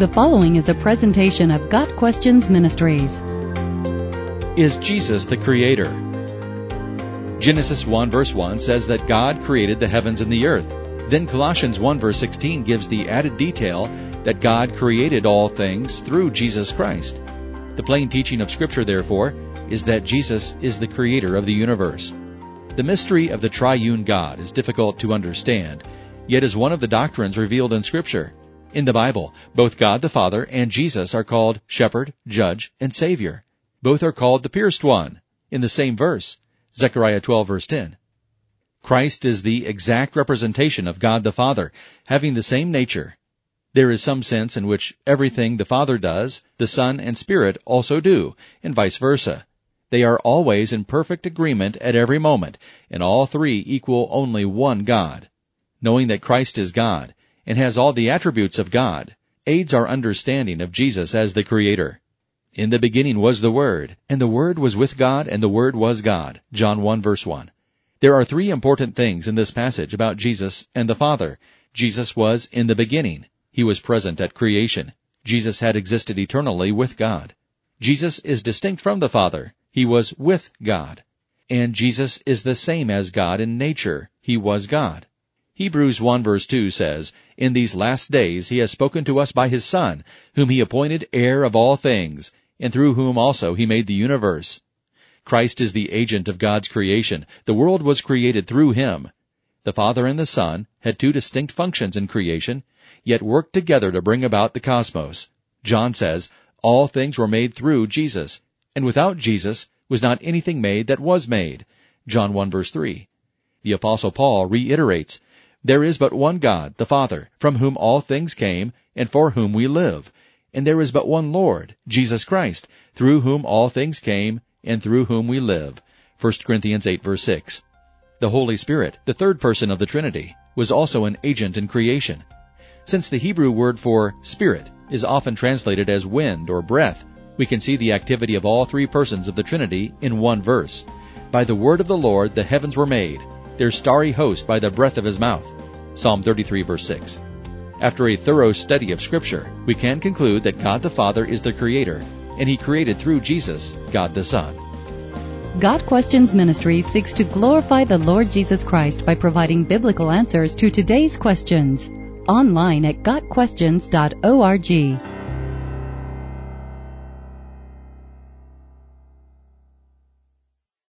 The following is a presentation of Got Questions Ministries. Is Jesus the Creator? Genesis 1 verse 1 says that God created the heavens and the earth. Then Colossians 1 verse 16 gives the added detail that God created all things through Jesus Christ. The plain teaching of Scripture, therefore, is that Jesus is the creator of the universe. The mystery of the triune God is difficult to understand, yet is one of the doctrines revealed in Scripture. In the Bible, both God the Father and Jesus are called Shepherd, Judge, and Savior. Both are called the Pierced One in the same verse, Zechariah 12 verse 10. Christ is the exact representation of God the Father, having the same nature. There is some sense in which everything the Father does, the Son and Spirit also do, and vice versa. They are always in perfect agreement at every moment, and all three equal only one God. Knowing that Christ is God, and has all the attributes of God, aids our understanding of Jesus as the Creator. In the beginning was the Word, and the Word was with God, and the Word was God. John 1 verse 1. There are three important things in this passage about Jesus and the Father. Jesus was in the beginning. He was present at creation. Jesus had existed eternally with God. Jesus is distinct from the Father. He was with God. And Jesus is the same as God in nature. He was God. Hebrews 1 verse 2 says, In these last days he has spoken to us by his Son, whom he appointed heir of all things, and through whom also he made the universe. Christ is the agent of God's creation. The world was created through him. The Father and the Son had two distinct functions in creation, yet worked together to bring about the cosmos. John says, All things were made through Jesus, and without Jesus was not anything made that was made. John 1 verse 3. The apostle Paul reiterates, there is but one God, the Father, from whom all things came, and for whom we live. And there is but one Lord, Jesus Christ, through whom all things came, and through whom we live. 1 Corinthians 8 verse 6. The Holy Spirit, the third person of the Trinity, was also an agent in creation. Since the Hebrew word for spirit is often translated as wind or breath, we can see the activity of all three persons of the Trinity in one verse. By the word of the Lord the heavens were made, their starry host by the breath of his mouth. Psalm 33 verse 6. After a thorough study of Scripture, we can conclude that God the Father is the Creator, and He created through Jesus, God the Son. Got Questions Ministry seeks to glorify the Lord Jesus Christ by providing biblical answers to today's questions. Online at GotQuestions.org.